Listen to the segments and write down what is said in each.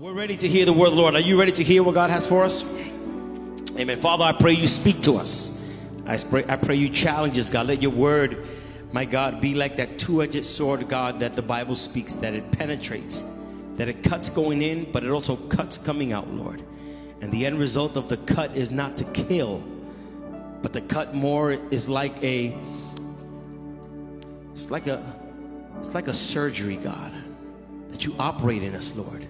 We're ready to hear the word of the Lord. Are you ready to hear what God has for us? Amen. Father, I pray you speak to us. I pray, I pray you challenge us, God. Let your word, my God, be like that two edged sword, God, that the Bible speaks, that it penetrates, that it cuts going in, but it also cuts coming out, Lord. And the end result of the cut is not to kill, but the cut more is like a it's like a it's like a surgery, God, that you operate in us, Lord.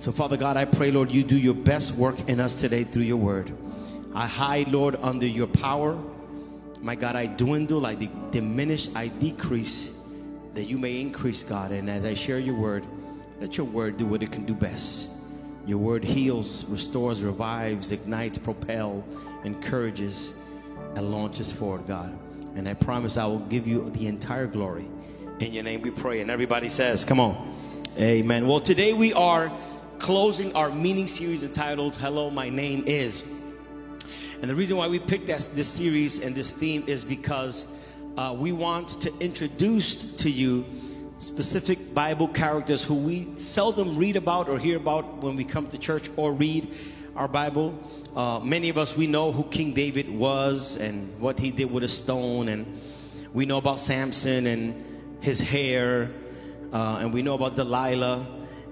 And so, Father God, I pray, Lord, you do your best work in us today through your word. I hide, Lord, under your power. My God, I dwindle, I de- diminish, I decrease, that you may increase, God. And as I share your word, let your word do what it can do best. Your word heals, restores, revives, ignites, propel, encourages, and launches forward, God. And I promise I will give you the entire glory. In your name we pray. And everybody says, Come on. Amen. Well, today we are closing our meaning series entitled Hello, My Name Is. And the reason why we picked this, this series and this theme is because uh, we want to introduce to you specific Bible characters who we seldom read about or hear about when we come to church or read our Bible. Uh, many of us, we know who King David was and what he did with a stone, and we know about Samson and his hair, uh, and we know about Delilah,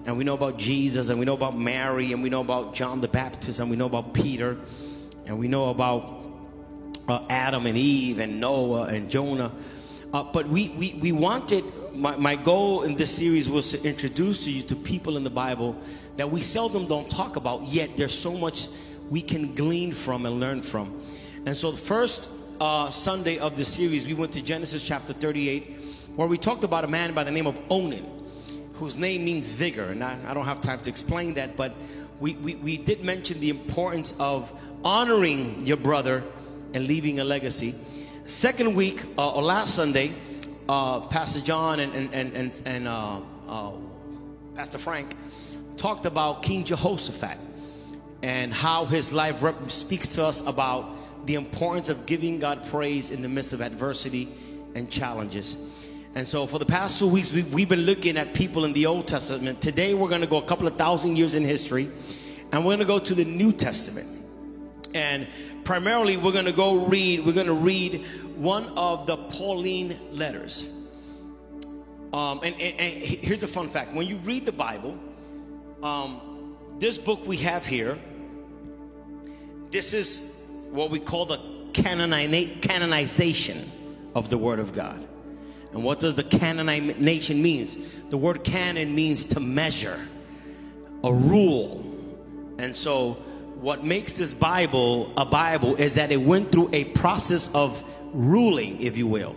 and we know about Jesus, and we know about Mary, and we know about John the Baptist, and we know about Peter, and we know about uh, Adam and Eve, and Noah and Jonah. Uh, but we, we, we wanted, my, my goal in this series was to introduce to you to people in the Bible that we seldom don't talk about, yet there's so much we can glean from and learn from. And so the first uh, Sunday of the series, we went to Genesis chapter 38, where we talked about a man by the name of Onan, whose name means vigor. And I, I don't have time to explain that, but we, we, we did mention the importance of honoring your brother and leaving a legacy. Second week, uh, or last Sunday, uh, Pastor John and, and, and, and, and uh, uh Pastor Frank talked about King Jehoshaphat and how his life speaks to us about the importance of giving God praise in the midst of adversity and challenges. And so, for the past two weeks, we, we've been looking at people in the Old Testament. Today, we're going to go a couple of thousand years in history, and we're going to go to the New Testament. And primarily, we're going to go read, we're going to read one of the Pauline letters. Um, and, and, and here's a fun fact when you read the Bible, um, this book we have here, this is what we call the canonization of the Word of God. And what does the canonization means? The word canon means to measure, a rule. And so what makes this Bible a Bible is that it went through a process of ruling, if you will.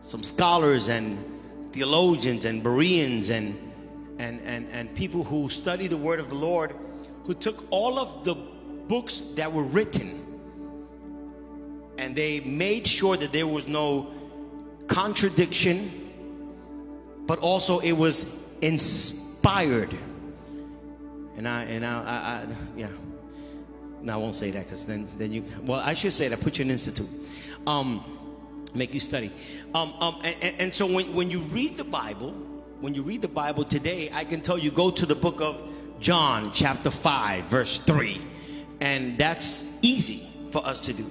Some scholars and theologians and Bereans and and, and, and people who study the word of the Lord who took all of the books that were written and they made sure that there was no contradiction, but also it was inspired. And I and I, I, I yeah. No, I won't say that because then then you. Well, I should say that. Put you in institute. Um, make you study. Um, um, and, and so when when you read the Bible, when you read the Bible today, I can tell you go to the book of John, chapter five, verse three, and that's easy for us to do.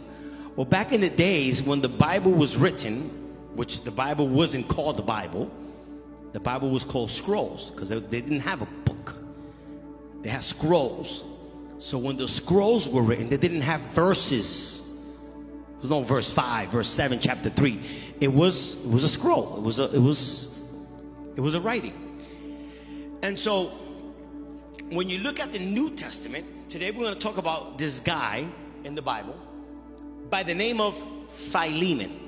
Well, back in the days when the Bible was written, which the Bible wasn't called the Bible. The Bible was called scrolls because they, they, didn't have a book, they had scrolls. So when the scrolls were written, they didn't have verses. There was no verse 5, verse 7, chapter 3. It was it was a scroll. It was a it was it was a writing. And so when you look at the New Testament, today we're going to talk about this guy in the Bible by the name of Philemon.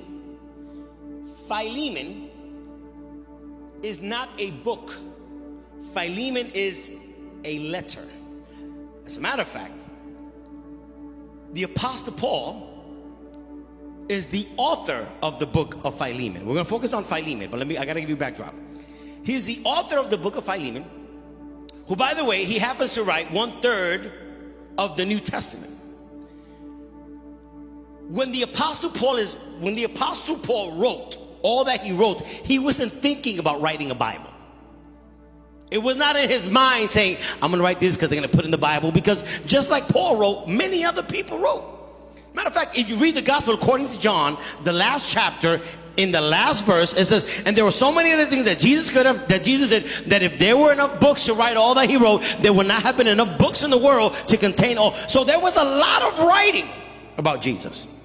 Philemon is not a book, Philemon is a letter. As a matter of fact, the Apostle Paul is the author of the book of Philemon. We're going to focus on Philemon, but let me, I got to give you backdrop. He's the author of the book of Philemon, who, by the way, he happens to write one third of the New Testament. When the Apostle Paul is, when the Apostle Paul wrote all that he wrote, he wasn't thinking about writing a Bible. It was not in his mind saying, I'm going to write this because they're going to put in the Bible. Because just like Paul wrote, many other people wrote. Matter of fact, if you read the gospel according to John, the last chapter, in the last verse, it says, and there were so many other things that Jesus could have, that Jesus did, that if there were enough books to write all that he wrote, there would not have been enough books in the world to contain all. So there was a lot of writing about Jesus.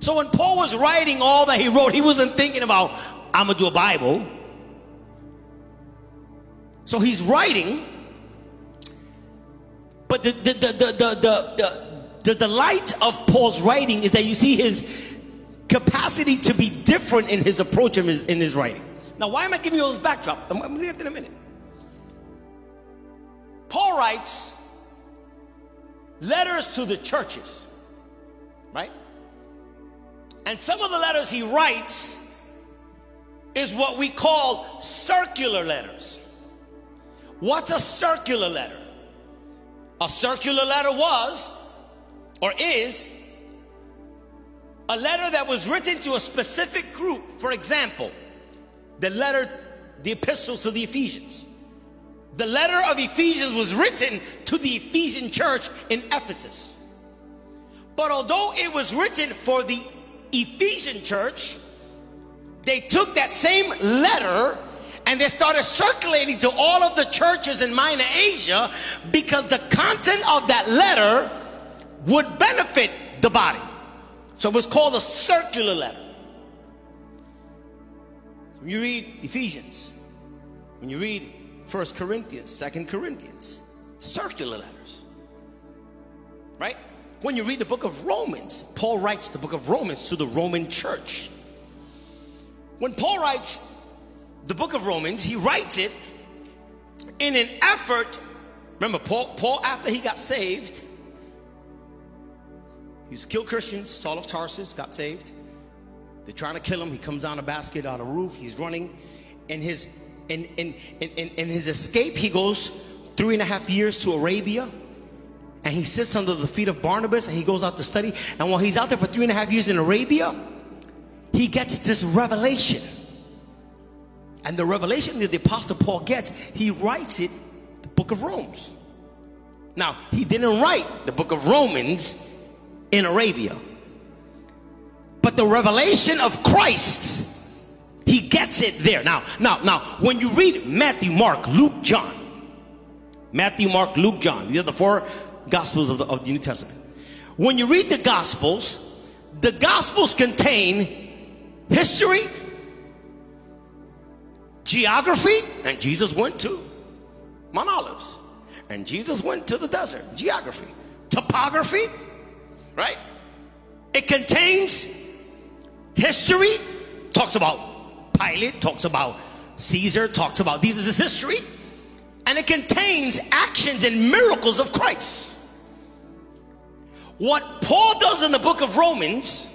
So when Paul was writing all that he wrote, he wasn't thinking about, I'm gonna do a Bible. So he's writing, but the the the the the the, the, the delight of Paul's writing is that you see his capacity to be different in his approach in his, in his writing. Now, why am I giving you all this backdrop? I'm, I'm going to get to in a minute. Paul writes letters to the churches, right? And some of the letters he writes is what we call circular letters. What's a circular letter? A circular letter was or is a letter that was written to a specific group. For example, the letter, the epistles to the Ephesians. The letter of Ephesians was written to the Ephesian church in Ephesus. But although it was written for the Ephesian church, they took that same letter and they started circulating to all of the churches in Minor Asia because the content of that letter would benefit the body. So it was called a circular letter. When you read Ephesians, when you read First Corinthians, Second Corinthians, circular letters. Right? When you read the book of Romans, Paul writes the book of Romans to the Roman church. When Paul writes the book of Romans, he writes it in an effort. Remember, Paul, Paul after he got saved, He's killed Christians. Saul of Tarsus got saved. They're trying to kill him. He comes down a basket on a roof. He's running. In his in, in, in, in his escape, he goes three and a half years to Arabia. And he sits under the feet of Barnabas and he goes out to study. And while he's out there for three and a half years in Arabia, he gets this revelation. And the revelation that the apostle Paul gets, he writes it, the book of Romans. Now, he didn't write the book of Romans in Arabia. But the revelation of Christ, he gets it there. Now, now, now, when you read Matthew, Mark, Luke, John, Matthew, Mark, Luke, John, the other four gospels of the, of the New Testament. When you read the gospels, the gospels contain history, geography, and Jesus went to Mount Olives, and Jesus went to the desert, geography, topography, right? It contains history, talks about Pilate, talks about Caesar, talks about these is history, and it contains actions and miracles of Christ. What Paul does in the book of Romans,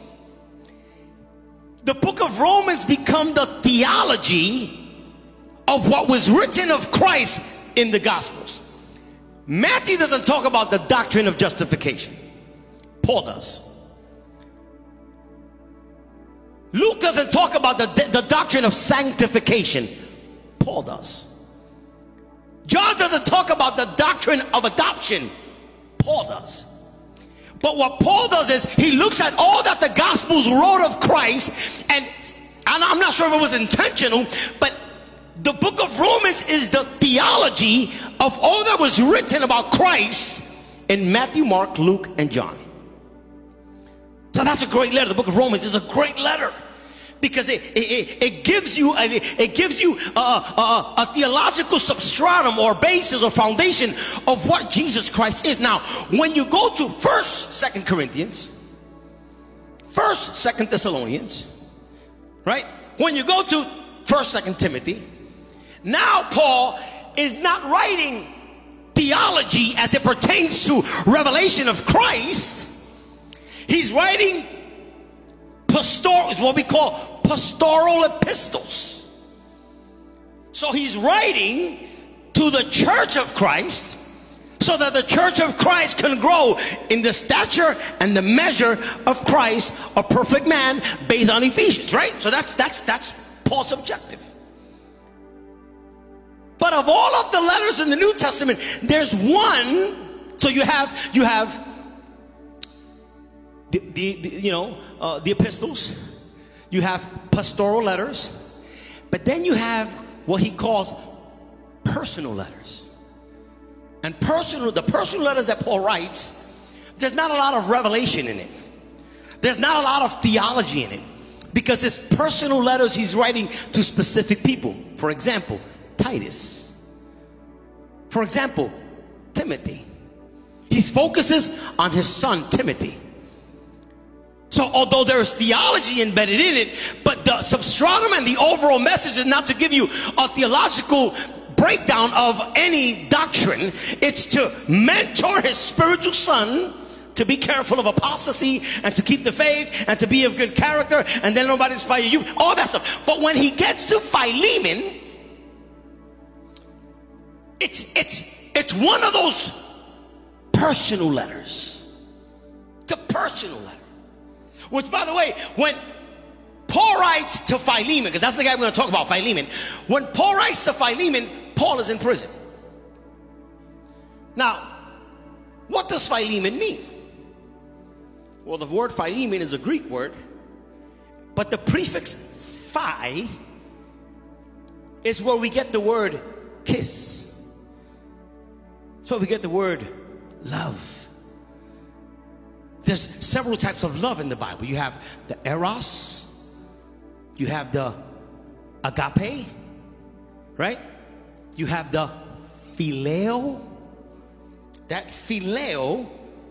the book of Romans become the theology of what was written of Christ in the Gospels. Matthew doesn't talk about the doctrine of justification. Paul does. Luke doesn't talk about the, the doctrine of sanctification. Paul does. John doesn't talk about the doctrine of adoption. Paul does. But what Paul does is he looks at all that the Gospels wrote of Christ, and, and I'm not sure if it was intentional, but the book of Romans is the theology of all that was written about Christ in Matthew, Mark, Luke, and John. So that's a great letter. The book of Romans is a great letter because it, it, it gives you a, it gives you a, a, a, theological substratum or basis or foundation of what Jesus Christ is. Now, when you go to First, Second Corinthians, First, Second Thessalonians, right? When you go to First, Second Timothy, now Paul is not writing theology as it pertains to revelation of Christ He's writing pastoral, what we call pastoral epistles. So he's writing to the church of Christ so that the church of Christ can grow in the stature and the measure of Christ, a perfect man based on Ephesians, right? So that's that's that's Paul's objective. But of all of the letters in the New Testament, there's one. So you have you have the, the, the you know uh, the epistles, you have pastoral letters, but then you have what he calls personal letters. And personal, the personal letters that Paul writes, there's not a lot of revelation in it. There's not a lot of theology in it because it's personal letters he's writing to specific people. For example, Titus. For example, Timothy. He focuses on his son Timothy. So, although there is theology embedded in it, but the substratum and the overall message is not to give you a theological breakdown of any doctrine, it's to mentor his spiritual son to be careful of apostasy and to keep the faith and to be of good character and then nobody inspire you, all that stuff. But when he gets to Philemon, it's it's it's one of those personal letters. A personal letter. Which by the way, when Paul writes to Philemon, because that's the guy we're going to talk about, Philemon. When Paul writes to Philemon, Paul is in prison. Now, what does Philemon mean? Well, the word Philemon is a Greek word, but the prefix phi is where we get the word kiss. That's where we get the word love. There's several types of love in the Bible. You have the eros, you have the agape, right? You have the phileo. That phileo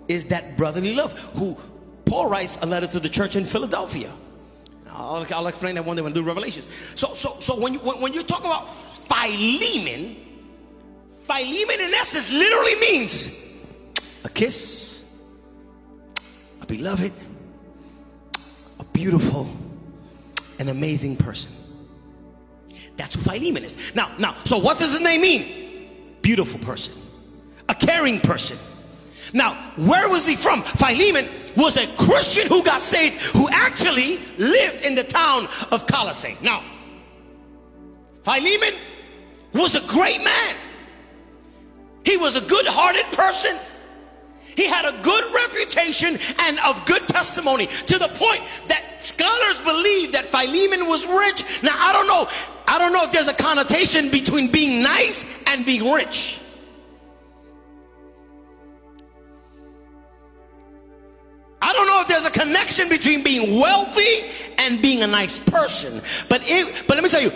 is that brotherly love who Paul writes a letter to the church in Philadelphia. I'll, I'll explain that one day when I do Revelations. So, so, so when you when, when you talk about Philemon, Philemon in essence literally means a kiss, beloved, a beautiful, an amazing person. That's who Philemon is. Now, now, so what does his name mean? Beautiful person, a caring person. Now, where was he from? Philemon was a Christian who got saved, who actually lived in the town of Colossae. Now, Philemon was a great man. He was a good hearted person. He had a good reputation and of good testimony to the point that scholars believe that Philemon was rich. Now, I don't know. I don't know if there's a connotation between being nice and being rich. I don't know if there's a connection between being wealthy and being a nice person. But it, but let me tell you,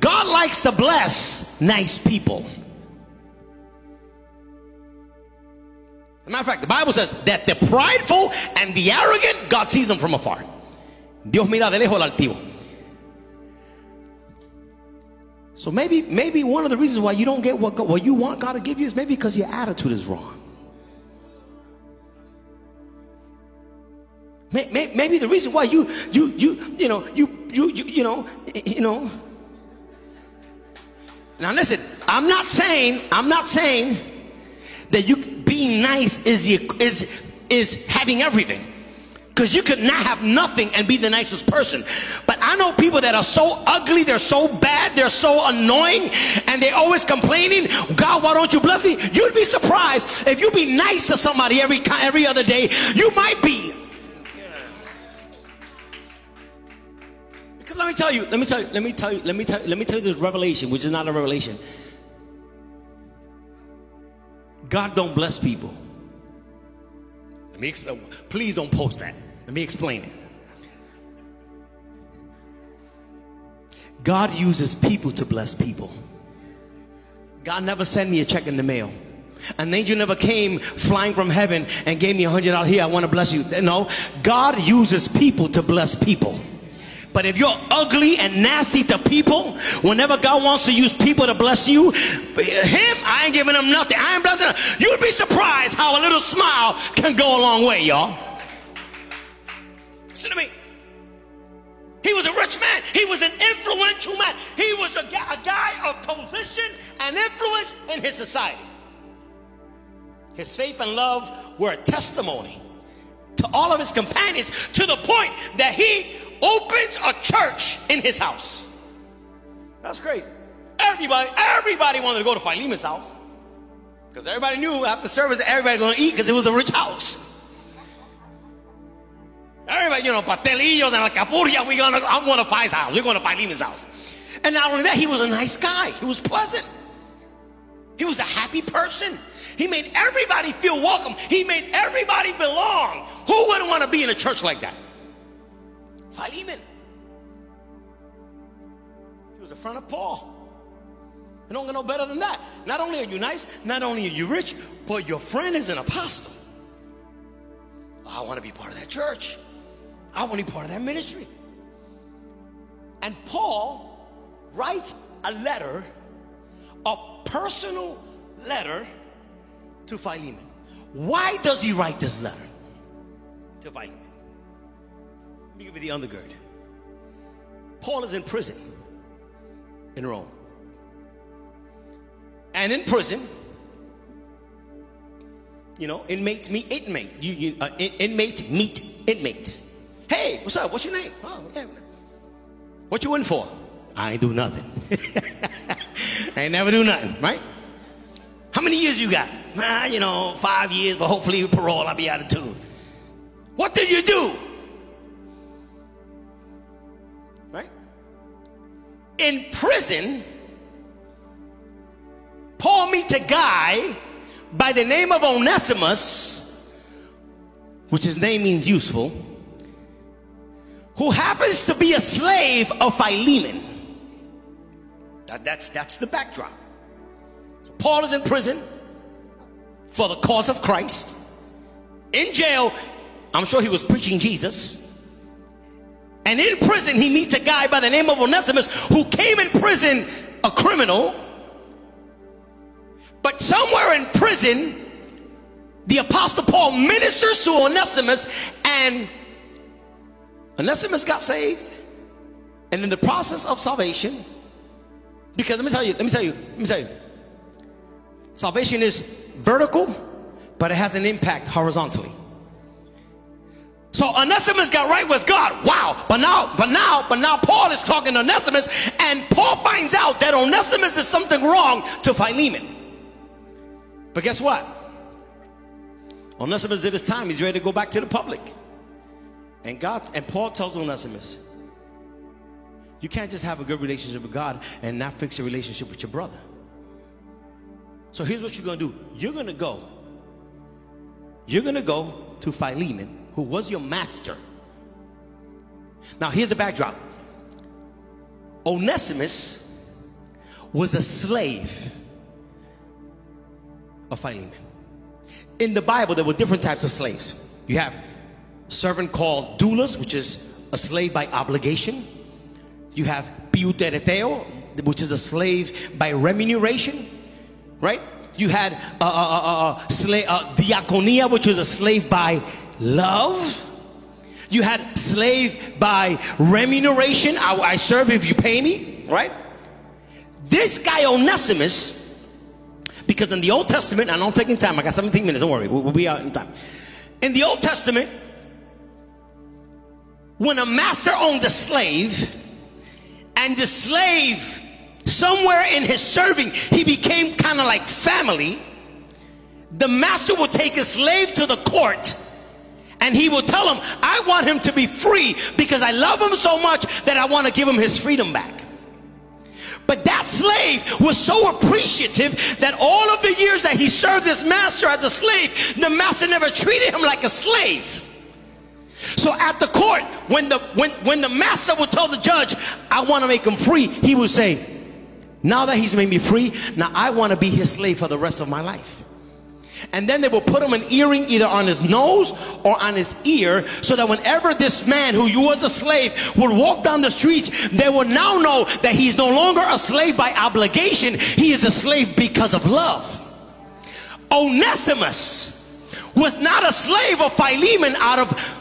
God likes to bless nice people. As a matter of fact, the Bible says that the prideful and the arrogant, God sees them from afar. Dios mira de lejos al altivo. So maybe, maybe one of the reasons why you don't get what, God, what you want God to give you is maybe because your attitude is wrong. Maybe the reason why you you you you know you you you, you know you know. Now listen, I'm not saying I'm not saying that you being nice is is is having everything. Because you could not have nothing and be the nicest person. But I know people that are so ugly, they're so bad, they're so annoying, and they're always complaining, God, why don't you bless me? You'd be surprised if you be nice to somebody every every other day, you might be Because let me tell you, let me tell you, let me tell you, let me tell you, let me tell you this revelation, which is not a revelation. God don't bless people. Let me explain. Please don't post that. Let me explain it. God uses people to bless people. God never sent me a check in the mail. An angel never came flying from heaven and gave me a hundred dollars. Here, I want to bless you. No, God uses people to bless people. But if you're ugly and nasty to people, whenever God wants to use people to bless you, him, I ain't giving him nothing. I ain't blessing him. You'd be surprised how a little smile can go a long way, y'all. Listen to me. He was a rich man. He was an influential man. He was a, a guy of position and influence in his society. His faith and love were a testimony to all of his companions to the point that he opens a church in his house. That's crazy. Everybody, everybody wanted to go to Philemon's house. Because everybody knew after service, everybody going to eat because it was a rich house. Everybody, you know, pastelillos and alcapurria, we gonna, I'm going to Phi's house. We're going to Philemon's house. And not only that, he was a nice guy. He was pleasant. He was a happy person. He made everybody feel welcome. He made everybody belong. Who wouldn't want to be in a church like that? Philemon. He was a friend of Paul. You don't get no better than that. Not only are you nice, not only are you rich, but your friend is an apostle. I want to be part of that church. I want to be part of that ministry. And Paul writes a letter, a personal letter to Philemon. Why does he write this letter to Philemon? Let me give you the undergird. Paul is in prison in Rome. And in prison, you know, inmates meet inmate. You, you uh, in, inmate meet inmate. Hey, what's up? What's your name? Oh, yeah. What you in for? I ain't do nothing. I ain't never do nothing, right? How many years you got? Ah, you know, five years, but hopefully parole, I'll be out of two. What did you do? In prison, Paul meets a guy by the name of Onesimus, which his name means useful, who happens to be a slave of Philemon. That, that's, that's the backdrop. So Paul is in prison for the cause of Christ. In jail, I'm sure he was preaching Jesus. And in prison, he meets a guy by the name of Onesimus who came in prison a criminal but somewhere in prison, the Apostle Paul ministers to Onesimus, and Onesimus got saved. And in the process of salvation, because let me tell you, let me tell you, let me tell you, salvation is vertical, but it has an impact horizontally. So Onesimus got right with God. Wow. But now, but now, but now Paul is talking to Onesimus, and Paul finds out that Onesimus is something wrong to Philemon. But guess what? Onesimus did his time. He's ready to go back to the public. And God and Paul tells Onesimus, you can't just have a good relationship with God and not fix a relationship with your brother. So here's what you're to do. You're to go. You're to go to Philemon, who was your master. Now here's the backdrop. Onesimus was a slave of Philemon. In the Bible, there were different types of slaves. You have servant called doulos, which is a slave by obligation. You have piutereteo, which is a slave by remuneration, right? You had a, a, a, a slave, diaconia, which was a slave by love. You had slave by remuneration. I, I serve if you pay me, right? This guy Onesimus because in the Old Testament, and I'm taking time, I got 17 minutes, don't worry, we'll, we'll be out in time. In the Old Testament, when a master owned a slave, and the slave, somewhere in his serving, he became kind of like family, the master would take his slave to the court and he will tell him, I want him to be free because I love him so much that I want to give him his freedom back. But that slave was so appreciative that all of the years that he served his master as a slave, the master never treated him like a slave. So at the court, when the when when the master would tell the judge, I want to make him free, he would say, Now that he's made me free, now I want to be his slave for the rest of my life and then they will put him an earring either on his nose or on his ear so that whenever this man who was a slave would walk down the streets they will now know that he's no longer a slave by obligation. He is a slave because of love. Onesimus was not a slave of philemon out of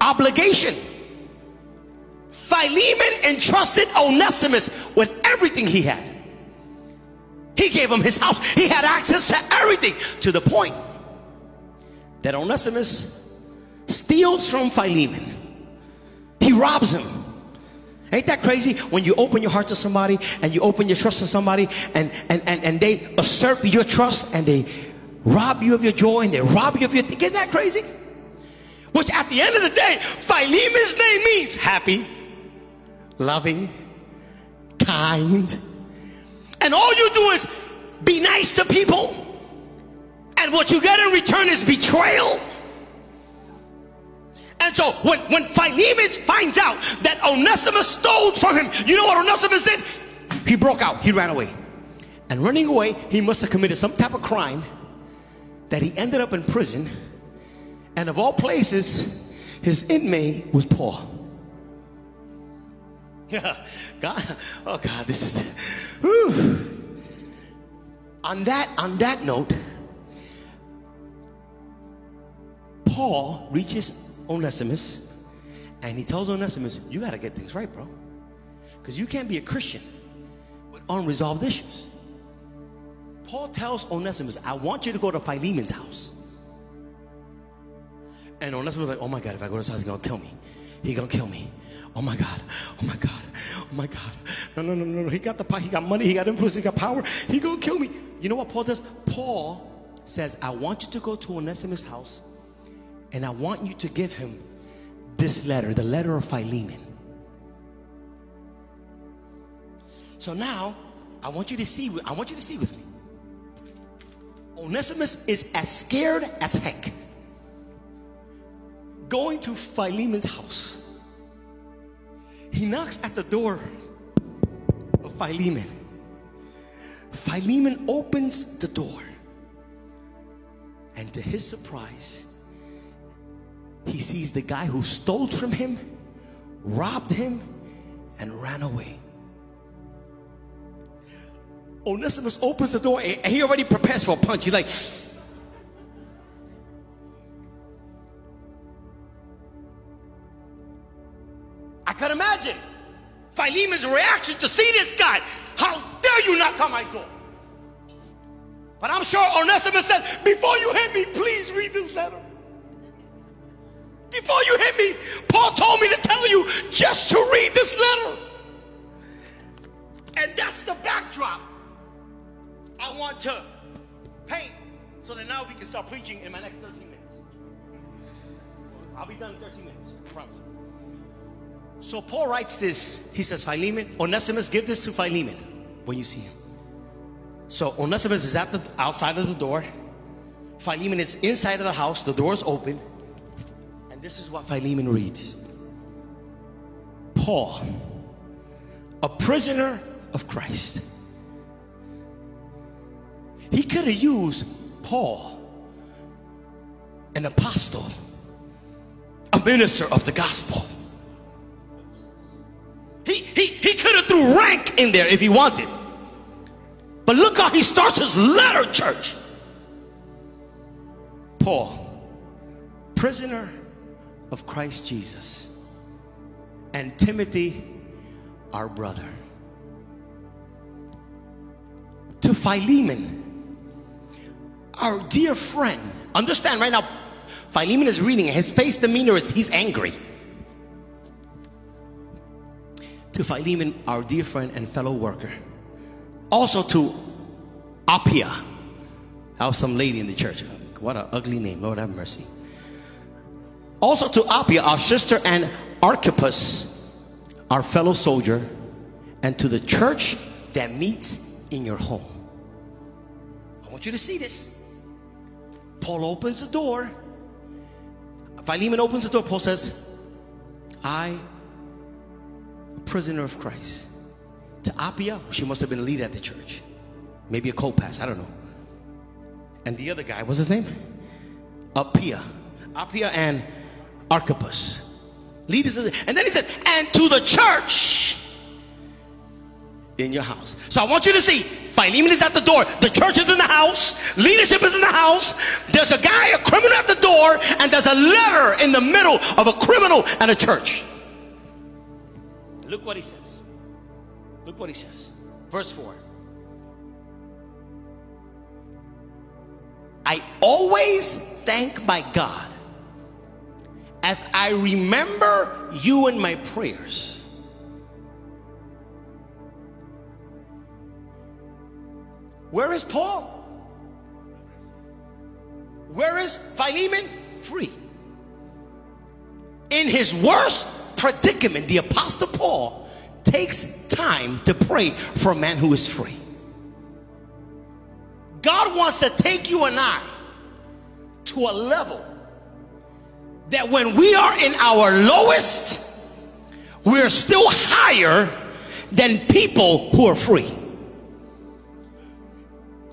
obligation. Philemon entrusted onesimus with everything he had he gave him his house. He had access to everything to the point that Onesimus steals from Philemon. He robs him. Ain't that crazy when you open your heart to somebody and you open your trust to somebody and, and, and, and they usurp your trust and they rob you of your joy and they rob you of your, isn't that crazy? Which at the end of the day, Philemon's name means happy, loving, kind. And all you do is be nice to people. And what you get in return is betrayal. And so when, when Philemon finds out that Onesimus stole from him, you know what Onesimus did? He broke out, he ran away. And running away, he must have committed some type of crime that he ended up in prison. And of all places, his inmate was Paul. God, oh God, this is. Whew. On that, on that note, Paul reaches Onesimus and he tells Onesimus, You got to get things right, bro. Because you can't be a Christian with unresolved issues. Paul tells Onesimus, I want you to go to Philemon's house. And Onesimus was like, Oh my God, if I go to his house, he's to kill me. He's to kill me. Oh my God. Oh my God. Oh my God. No, no, no, no, no. He got the power. He got money. He got influence. He got power. He gonna kill me. You know what Paul does? Paul says, I want you to go to Onesimus' house and I want you to give him this letter, the letter of Philemon. So now I want you to see I want you to see with me. Onesimus is as scared as heck going to Philemon's house. He knocks at the door of Philemon. Philemon opens the door. And to his surprise, he sees the guy who stole from him, robbed him, and ran away. Onesimus opens the door and he already prepares for a punch. He's like, imagine Philemon's reaction to see this guy. How dare you knock on my door? But I'm sure Onesimus said, Before you hit me, please read this letter. Before you hit me, Paul told me to tell you just to read this letter. And that's the backdrop I want to paint so that now we can start preaching in my next 13 minutes. I'll be done in 13 minutes, I promise. So Paul writes this. He says, Philemon, Onesimus, give this to Philemon when you see him. So Onesimus is at the outside of the door. Philemon is inside of the house. The door is open. And this is what Philemon reads. Paul, a prisoner of Christ. He could have used Paul, an apostle, a minister of the gospel. He, he, he could have threw rank in there if he wanted. But look how he starts his letter, church. Paul, prisoner of Christ Jesus, and Timothy, our brother. To Philemon, our dear friend. Understand right now, Philemon is reading, his face demeanor is he's angry. To Philemon, our dear friend and fellow worker. Also to Apphia. That was some lady in the church. What an ugly name. Lord have mercy. Also to Apphia, our sister, and Archippus, our fellow soldier, and to the church that meets in your home. I want you to see this. Paul opens the door. Philemon opens the door. Paul says, I, prisoner of Christ. To Apphia, she must have been a leader at the church. Maybe a co-pass, I don't know. And the other guy, what's his name? Apphia. Apphia and Archippus. Leaders the, and then he said, and to the church in your house. So I want you to see Philemon is at the door, the church is in the house, leadership is in the house. There's a guy, a criminal at the door, and there's a letter in the middle of a criminal and a church. Look what he says. Look what he says. Verse 4. I always thank my God as I remember you in my prayers. Where is Paul? Where is Philemon? Free. In his worst predicament, the Apostle Paul takes time to pray for a man who is free. God wants to take you and I to a level that when we are in our lowest, we're still higher than people who are free.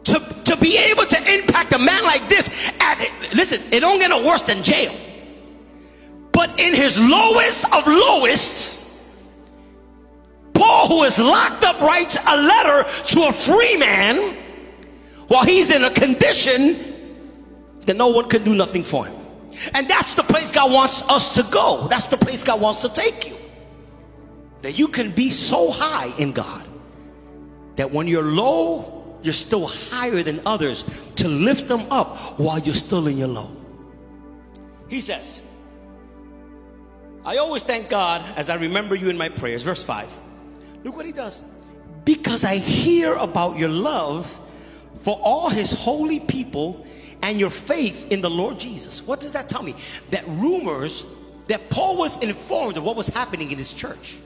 To, to be able to impact a man like this, at, listen, it don't get no worse than jail. But in his lowest of lowest, Paul, who is locked up, writes a letter to a free man while he's in a condition that no one can do nothing for him. And that's the place God wants us to go. That's the place God wants to take you. That you can be so high in God that when you're low, you're still higher than others to lift them up while you're still in your low. He says, I always thank God as I remember you in my prayers. Verse 5. Look what he does. Because I hear about your love for all his holy people and your faith in the Lord Jesus. What does that tell me? That rumors that Paul was informed of what was happening in his church,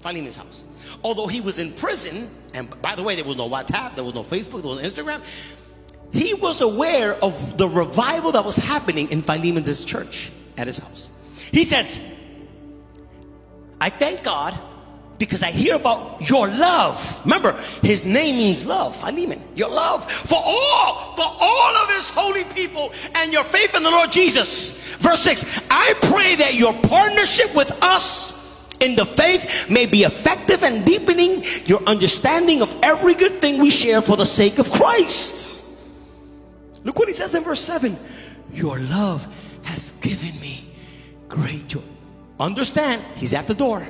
Philemon's house. Although he was in prison, and by the way, there was no WhatsApp, there was no Facebook, there was no Instagram. He was aware of the revival that was happening in Philemon's church at his house. He says, I thank God because I hear about your love. Remember, his name means love, Philemon. Your love for all, for all of his holy people and your faith in the Lord Jesus. Verse 6 I pray that your partnership with us in the faith may be effective and deepening your understanding of every good thing we share for the sake of Christ. Look what he says in verse 7 Your love has given me great joy. Understand, he's at the door.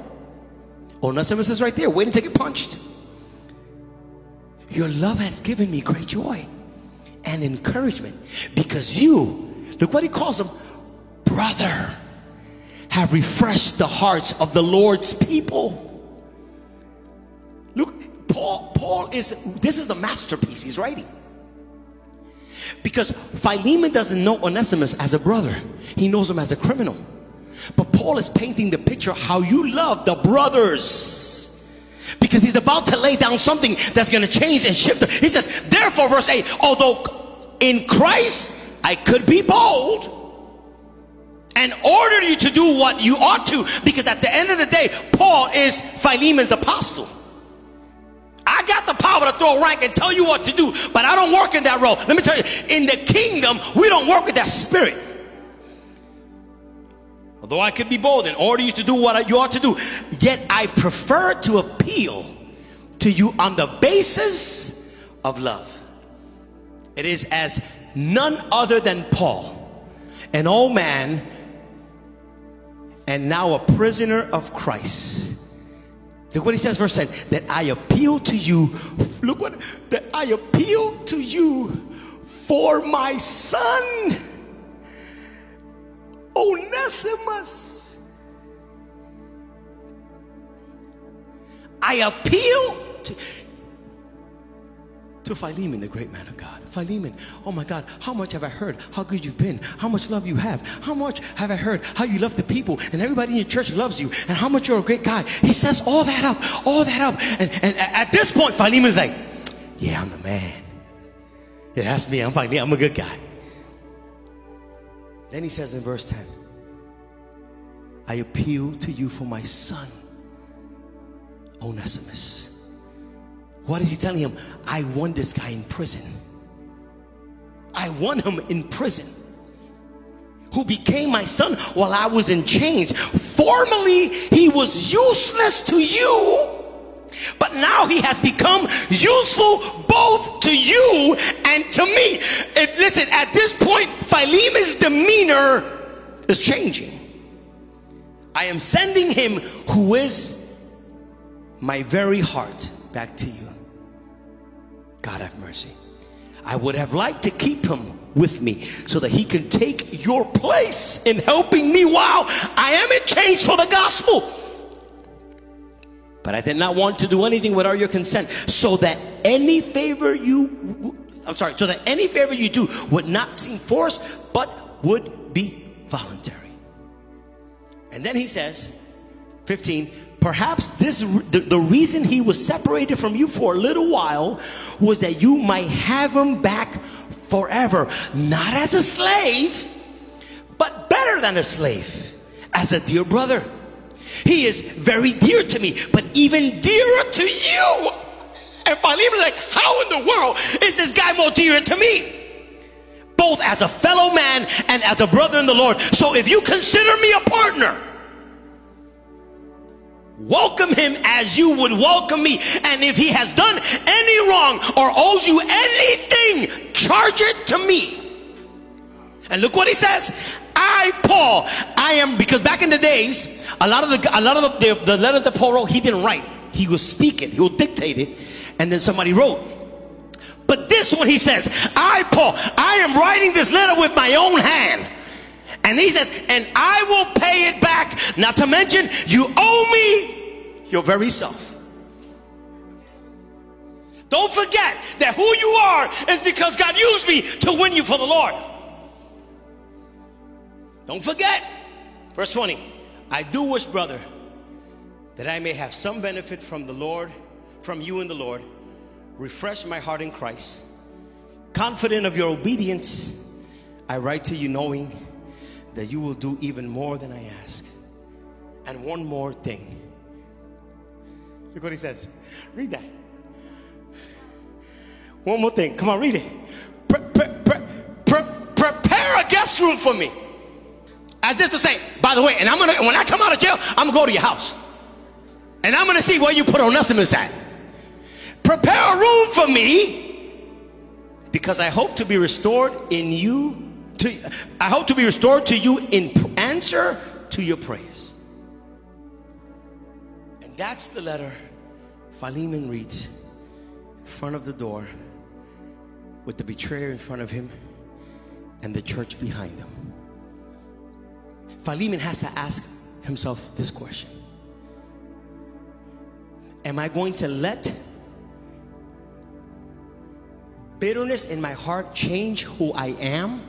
Onesimus is right there waiting to get punched. Your love has given me great joy and encouragement because you, look what he calls them, brother, have refreshed the hearts of the Lord's people. Look, Paul, Paul is, this is the masterpiece he's writing. Because Philemon doesn't know Onesimus as a brother, he knows him as a criminal. But Paul is painting the picture how you love the brothers. Because he's about to lay down something that's going to change and shift. He says, therefore, verse 8, although in Christ I could be bold and order you to do what you ought to, because at the end of the day, Paul is Philemon's apostle. I got the power to throw a rank and tell you what to do, but I don't work in that role. Let me tell you, in the kingdom, we don't work with that spirit. Although I could be bold and order you to do what you ought to do, yet I prefer to appeal to you on the basis of love. It is as none other than Paul, an old man and now a prisoner of Christ. Look what he says, verse 10 that I appeal to you. Look what that I appeal to you for my son Onesimus. I appeal to, to Philemon, the great man of God. Philemon, oh my God, how much have I heard how good you've been, how much love you have, how much have I heard how you love the people, and everybody in your church loves you, and how much you're a great guy. He says all that up, all that up. And, and at this point, Philemon's like, Yeah, I'm the man. Yeah, that's me. I'm Philemon. I'm a good guy. Then he says in verse 10, I appeal to you for my son, Onesimus. What is he telling him? I won this guy in prison. I won him in prison. Who became my son while I was in chains. Formerly, he was useless to you but now he has become useful both to you and to me. Listen, at this point, Philemon's demeanor is changing. I am sending him who is my very heart back to you. God have mercy. I would have liked to keep him with me so that he can take your place in helping me while I am in chains for the gospel. But I did not want to do anything without your consent, so that any favor you, I'm sorry, so that any favor you do would not seem forced, but would be voluntary. And then he says, 15, perhaps this the, the, reason he was separated from you for a little while was that you might have him back forever, not as a slave, but better than a slave, as a dear brother. He is very dear to me, but even dearer to you. And Philemon, like, how in the world is this guy more dear to me? Both as a fellow man and as a brother in the Lord. So if you consider me a partner, welcome him as you would welcome me. And if he has done any wrong or owes you anything, charge it to me. And look what he says. I, Paul, I am because back in the days, a lot of the a lot of the, the, letters that Paul wrote, he didn't write. He was speaking, he would dictate it, and then somebody wrote. But this one he says, I, Paul, I am writing this letter with my own hand. And he says, and I will pay it back. Not to mention, you owe me your very self. Don't forget that who you are is because God used me to win you for the Lord. Don't forget. Verse 20. I do wish, brother, that I may have some benefit from the Lord, from you and the Lord. Refresh my heart in Christ. Confident of your obedience, I write to you knowing that you will do even more than I ask. And one more thing. Look what he says. Read that. One more thing. Come on, read it. Pre- pre- pre- prepare a guest room for me. As if to say, by the way, and I'm gonna when I come out of jail, I'm gonna go to your house. And I'm gonna see where you put on Onesimus at. Prepare a room for me because I hope to be restored in you. To, I hope to be restored to you in answer to your prayers. And that's the letter Philemon reads in front of the door with the betrayer in front of him and the church behind him. Philemon has to ask himself this question Am I going to let bitterness in my heart change who I am?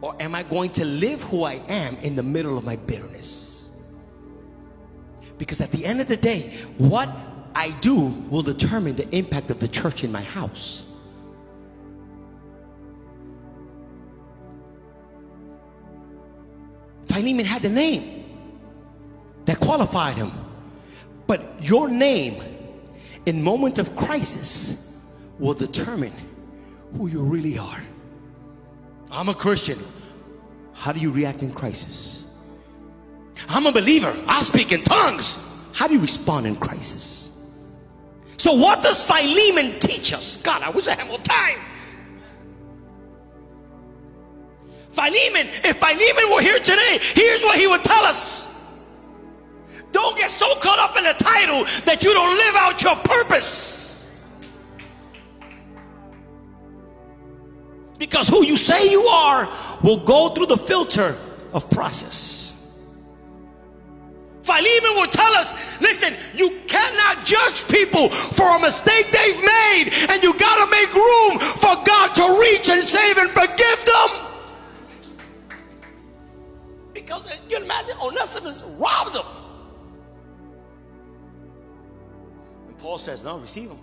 Or am I going to live who I am in the middle of my bitterness? Because at the end of the day, what I do will determine the impact of the church in my house. Philemon had the name that qualified him. But your name in moments of crisis will determine who you really are. I'm a Christian. How do you react in crisis? I'm a believer. I speak in tongues. How do you respond in crisis? So, what does Philemon teach us? God, I wish I had more time. Philemon, if Philemon were here today, here's what he would tell us. Don't get so caught up in the title that you don't live out your purpose. Because who you say you are will go through the filter of process. Philemon will tell us listen, you cannot judge people for a mistake they've made, and you got to make room for God to reach and save and forgive them. Because you imagine Onesimus robbed them. And Paul says, No, receive them.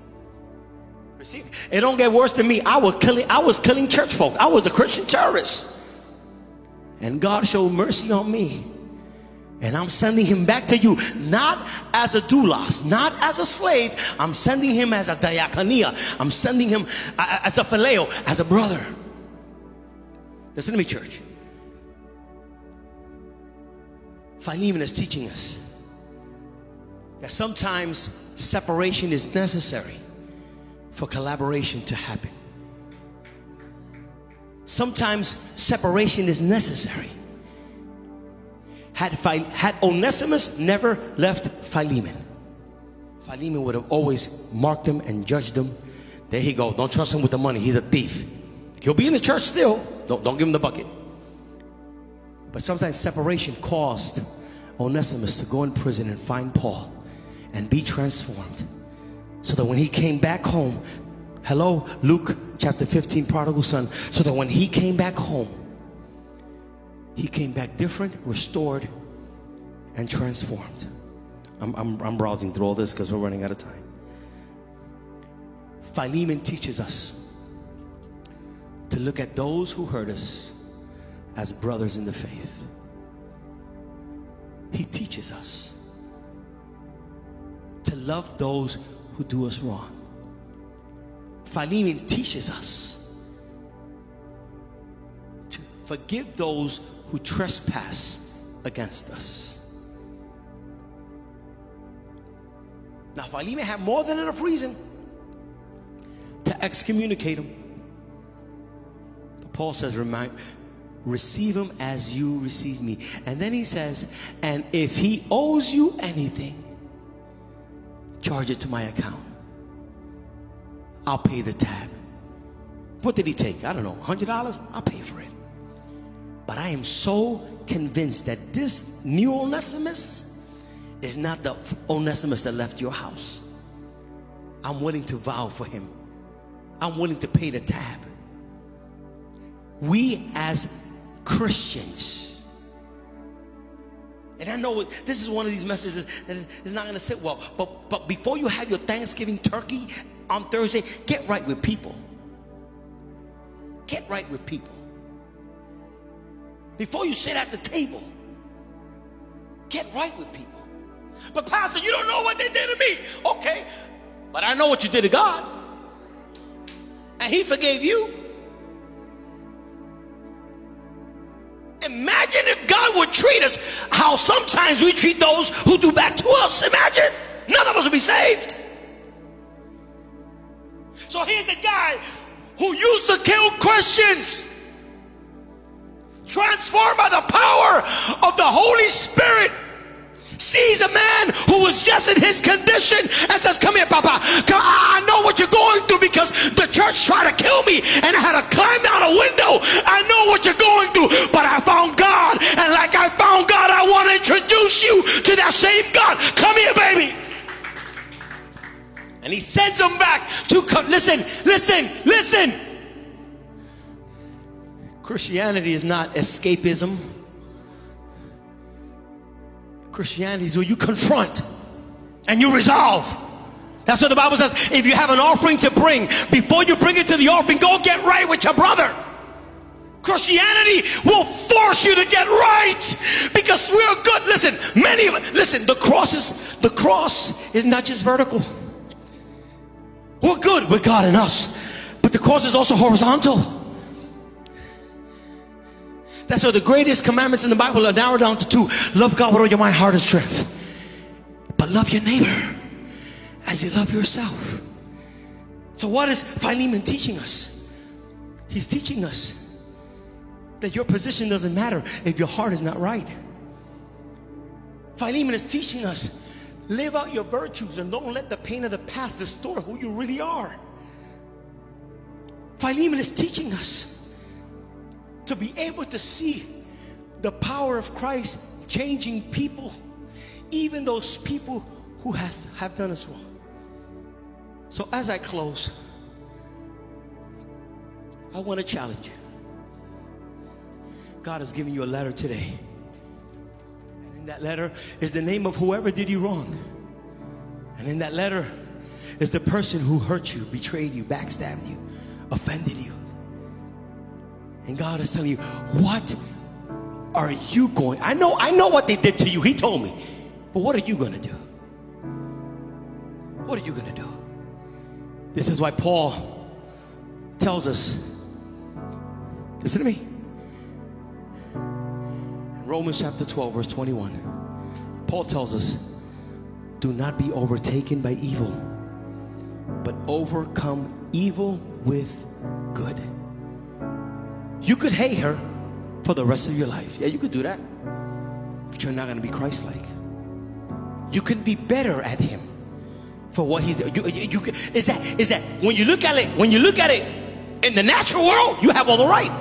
Receive. It don't get worse than me. I was killing, I was killing church folk. I was a Christian terrorist. And God showed mercy on me. And I'm sending him back to you, not as a doulos, not as a slave. I'm sending him as a diakonia. I'm sending him as a phileo, as a brother. Listen to me, church. Philemon is teaching us that sometimes separation is necessary for collaboration to happen. Sometimes separation is necessary. Had, had Onesimus never left Philemon, Philemon would have always marked him and judged him. There he go. Don't trust him with the money. He's a thief. He'll be in the church still. Don't, don't give him the bucket. But sometimes separation caused Onesimus to go in prison and find Paul and be transformed. So that when he came back home, hello, Luke chapter 15, prodigal son, so that when he came back home, he came back different, restored, and transformed. I'm, I'm, I'm browsing through all this because we're running out of time. Philemon teaches us to look at those who hurt us as brothers in the faith. He teaches us to love those who do us wrong. Philemon teaches us to forgive those who trespass against us. Now, Philemon had more than enough reason to excommunicate him. But Paul says, Remind, receive him as you receive me. And then he says, and if he owes you anything, charge it to my account. I'll pay the tab. What did he take? I don't know, $100? I'll pay for it. But I am so convinced that this new Onesimus is not the Onesimus that left your house. I'm willing to vow for him. I'm willing to pay the tab. We as Christians, and I know this is one of these messages that is not going to sit well, but, but before you have your Thanksgiving turkey on Thursday, get right with people. Get right with people. Before you sit at the table, get right with people. But, Pastor, you don't know what they did to me. Okay, but I know what you did to God and he forgave you. Imagine if God would treat us how sometimes we treat those who do back to us. Imagine. None of us would be saved. So here's a guy who used to kill Christians, transformed by the power of the Holy Spirit sees a man who was just in his condition and says, Come here, Papa. I know what you're going through because the church tried to kill me and I had to climb out a window. I know what you're going through, but I found God. And like I found God, I want to introduce you to that same God. Come here, baby. And he sends him back to come. Listen, listen, listen. Christianity is not escapism. Christianity is where you confront and you resolve. That's what the Bible says. If you have an offering to bring, before you bring it to the offering, go get right with your brother. Christianity will force you to get right because we're good. Listen, many of listen, the cross is the cross is not just vertical. We're good with God and us, but the cross is also horizontal. That's why the greatest commandments in the Bible are narrowed down to two love God with all your mind, heart, and strength. But love your neighbor as you love yourself. So, what is Philemon teaching us? He's teaching us that your position doesn't matter if your heart is not right. Philemon is teaching us live out your virtues and don't let the pain of the past distort who you really are. Philemon is teaching us to be able to see the power of Christ changing people, even those people who has, have done us wrong. So as I close, I want to challenge you. God has given you a letter today. And in that letter is the name of whoever did you wrong. And in that letter is the person who hurt you, betrayed you, backstabbed you, offended you. And God is telling you, what are you going? I know, I know what they did to you. He told me. But what are you going to do? What are you going to do? This is why Paul tells us. Listen to me. In Romans chapter 12, verse 21, Paul tells us, do not be overtaken by evil, but overcome evil with good. You could hate her for the rest of your life. Yeah, you could do that. But you're not going to be Christ like. You can be better at him for what he's you, you, you, is that is that when you look at it when you look at it in the natural world you have all the right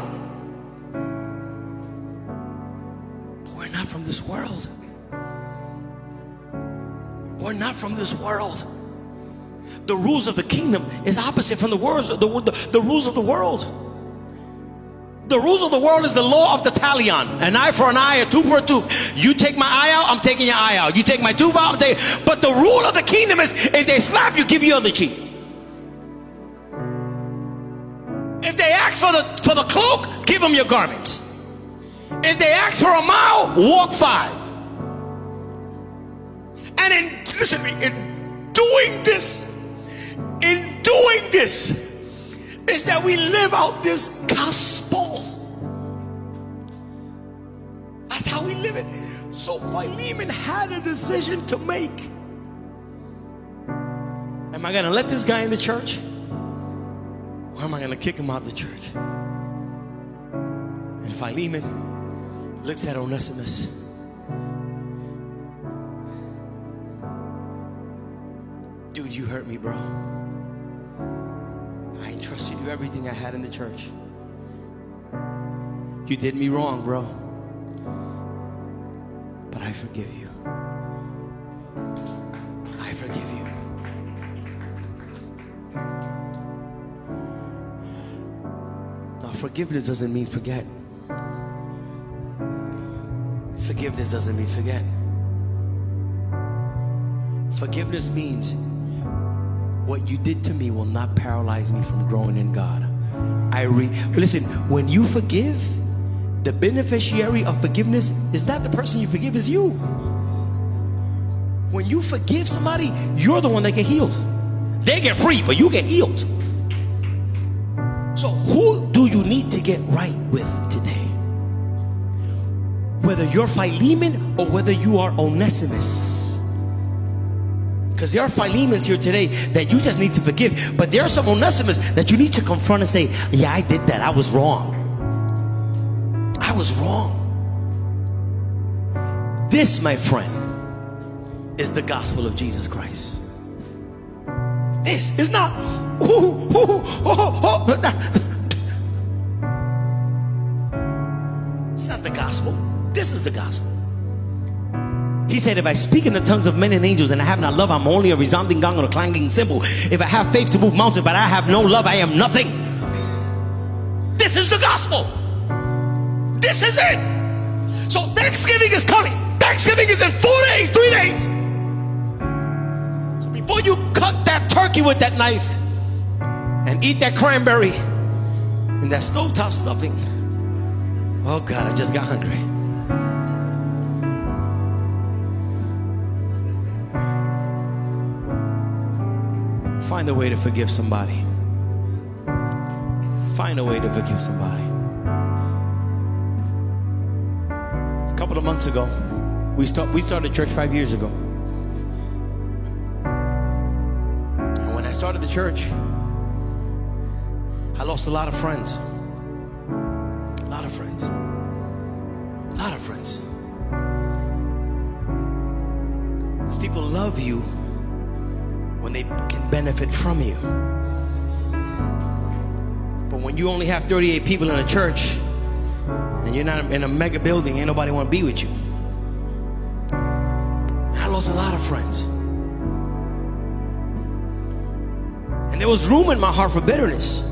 but we're not from this world We're not from this world. The rules of the kingdom is opposite from the, words, the, the, the rules of the world. The rules of the world is the law of the talion. An eye for an eye, a tooth for a tooth. You take my eye out, I'm taking your eye out. You take my tooth out, I'm taking. But the rule of the kingdom is if they slap you, give you other cheek. If they ask for the for the cloak, give them your garment. If they ask for a mile, walk five. And in listen me, in doing this, in doing this, is that we live out this gospel. That's how we live it. So Philemon had a decision to make. Am I going to let this guy in the church? Or am I going to kick him out the church? And Philemon looks at Onesimus. Dude, you hurt me, bro. I entrusted you everything I had in the church. You did me wrong, bro. But I forgive you. I forgive you. Now, forgiveness doesn't mean forget. Forgiveness doesn't mean forget. Forgiveness means what you did to me will not paralyze me from growing in God. I re listen, when you forgive, the beneficiary of forgiveness is not the person you forgive, is you. When you forgive somebody, you're the one that get healed. They get free, but you get healed. So who do you need to get right with today? Whether you're Philemon or whether you are Onesimus. Because there are Philemons here today that you just need to forgive. But there are some Onesimus that you need to confront and say, Yeah, I did that. I was wrong. Was wrong. This, my friend, is the gospel of Jesus Christ. This is not. Ooh, ooh, oh, oh. It's not the gospel. This is the gospel. He said, If I speak in the tongues of men and angels and I have not love, I'm only a resounding gong or a clanging cymbal. If I have faith to move mountains, but I have no love, I am nothing. This is the gospel. This is it. So Thanksgiving is coming. Thanksgiving is in four days, three days. So before you cut that turkey with that knife and eat that cranberry and that stovetop stuffing, oh God, I just got hungry. Find a way to forgive somebody. Find a way to forgive somebody. Couple of months ago, we start we started church five years ago. And when I started the church, I lost a lot of friends. A lot of friends. A lot of friends. Because people love you when they can benefit from you. But when you only have 38 people in a church and you're not in a mega building, ain't nobody want to be with you. And I lost a lot of friends. And there was room in my heart for bitterness.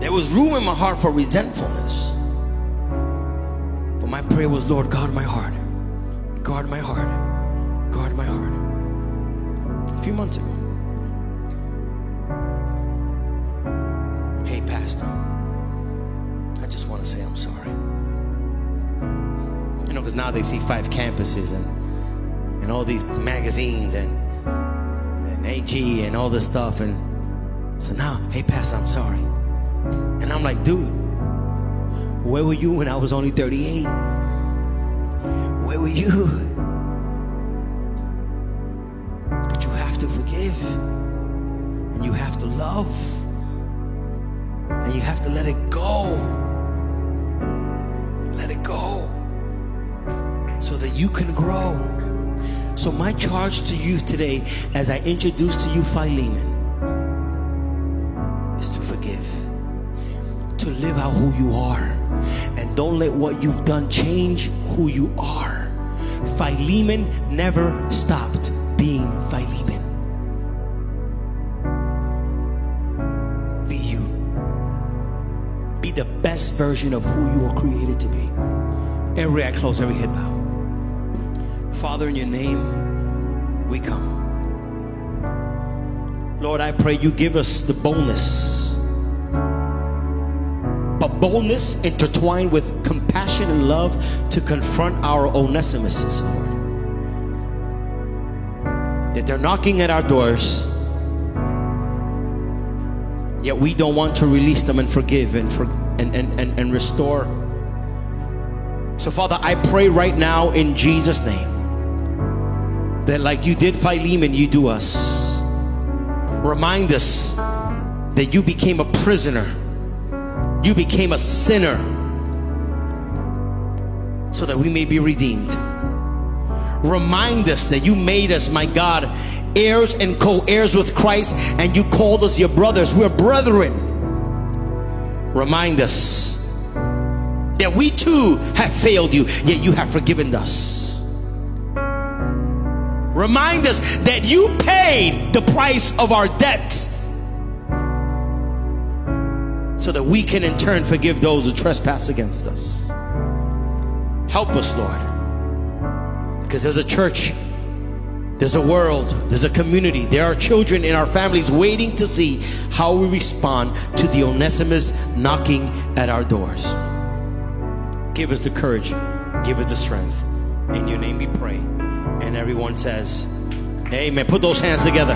There was room in my heart for resentfulness. But my prayer was, Lord, guard my heart. Guard my heart. Guard my heart A few months ago. Now they see five campuses and, and all these magazines and, and AG and all this stuff. And so now, hey, Pastor, I'm sorry. And I'm like, dude, where were you when I was only 38? Where were you? But you have to forgive and you have to love. And you have to let it go. You can grow. So, my charge to you today, as I introduce to you Philemon, is to forgive, to live out who you are. And don't let what you've done change who you are. Philemon never stopped being Philemon. Be you. Be the best version of who you were created to be. Every eye close, every head bow. Father, in your name, we come. Lord, I pray you give us the boldness, but boldness intertwined with compassion and love to confront our Onesimuses, Lord. That they're knocking at our doors, yet we don't want to release them and forgive and, for, and, and, and, and restore. So, Father, I pray right now in Jesus' name that, like you did Philemon, you do us remind us that you became a prisoner, you became a sinner, so that we may be redeemed. Remind us that you made us, my God, heirs and co heirs with Christ, and you called us your brothers. We're brethren. Remind us that we too have failed you, yet you have forgiven us. Remind us that you paid the price of our debt so that we can in turn forgive those who trespass against us. Help us, Lord. Because there's a church, there's a world, there's a community, there are children in our families waiting to see how we respond to the Onesimus knocking at our doors. Give us the courage, give us the strength. In your name we pray. And everyone says, Amen. Put those hands together.